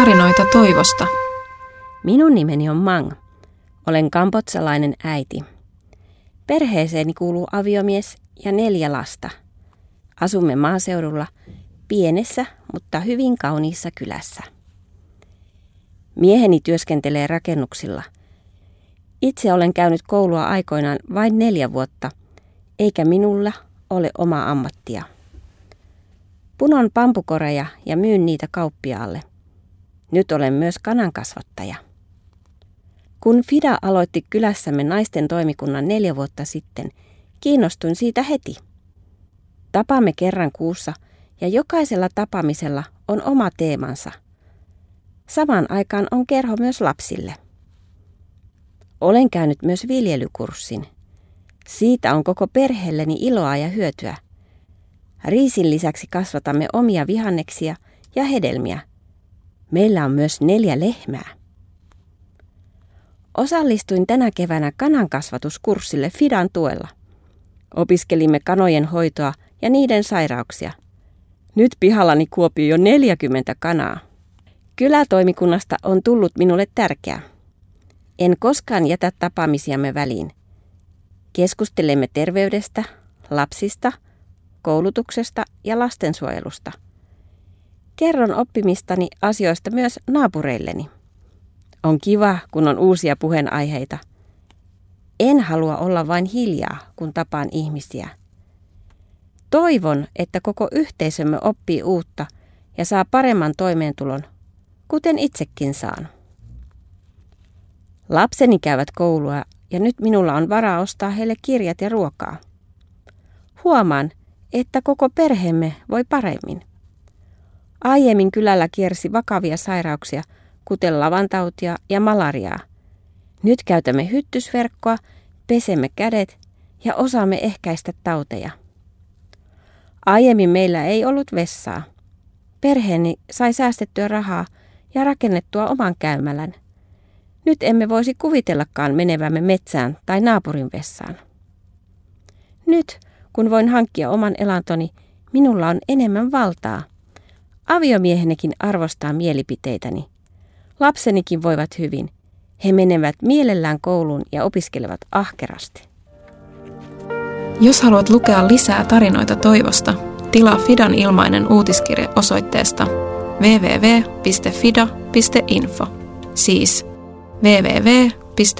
tarinoita toivosta. Minun nimeni on Mang. Olen kambotsalainen äiti. Perheeseeni kuuluu aviomies ja neljä lasta. Asumme maaseudulla pienessä, mutta hyvin kauniissa kylässä. Mieheni työskentelee rakennuksilla. Itse olen käynyt koulua aikoinaan vain neljä vuotta, eikä minulla ole omaa ammattia. Punon pampukoreja ja myyn niitä kauppiaalle. Nyt olen myös kanankasvattaja. Kun Fida aloitti kylässämme naisten toimikunnan neljä vuotta sitten, kiinnostuin siitä heti. Tapaamme kerran kuussa ja jokaisella tapaamisella on oma teemansa. Samaan aikaan on kerho myös lapsille. Olen käynyt myös viljelykurssin. Siitä on koko perheelleni iloa ja hyötyä. Riisin lisäksi kasvatamme omia vihanneksia ja hedelmiä. Meillä on myös neljä lehmää. Osallistuin tänä keväänä kanankasvatuskurssille Fidan tuella. Opiskelimme kanojen hoitoa ja niiden sairauksia. Nyt pihallani kuopii jo 40 kanaa. Kylätoimikunnasta on tullut minulle tärkeä. En koskaan jätä tapaamisiamme väliin. Keskustelemme terveydestä, lapsista, koulutuksesta ja lastensuojelusta. Kerron oppimistani asioista myös naapureilleni. On kiva, kun on uusia puheenaiheita. En halua olla vain hiljaa, kun tapaan ihmisiä. Toivon, että koko yhteisömme oppii uutta ja saa paremman toimeentulon, kuten itsekin saan. Lapseni käyvät koulua ja nyt minulla on varaa ostaa heille kirjat ja ruokaa. Huomaan, että koko perheemme voi paremmin. Aiemmin kylällä kiersi vakavia sairauksia, kuten lavantautia ja malariaa. Nyt käytämme hyttysverkkoa, pesemme kädet ja osaamme ehkäistä tauteja. Aiemmin meillä ei ollut vessaa. Perheeni sai säästettyä rahaa ja rakennettua oman käymälän. Nyt emme voisi kuvitellakaan menevämme metsään tai naapurin vessaan. Nyt, kun voin hankkia oman elantoni, minulla on enemmän valtaa. Aviomiehenikin arvostaa mielipiteitäni. Lapsenikin voivat hyvin. He menevät mielellään kouluun ja opiskelevat ahkerasti. Jos haluat lukea lisää tarinoita toivosta, tilaa Fidan ilmainen uutiskirje osoitteesta www.fida.info. Siis www.fida.info.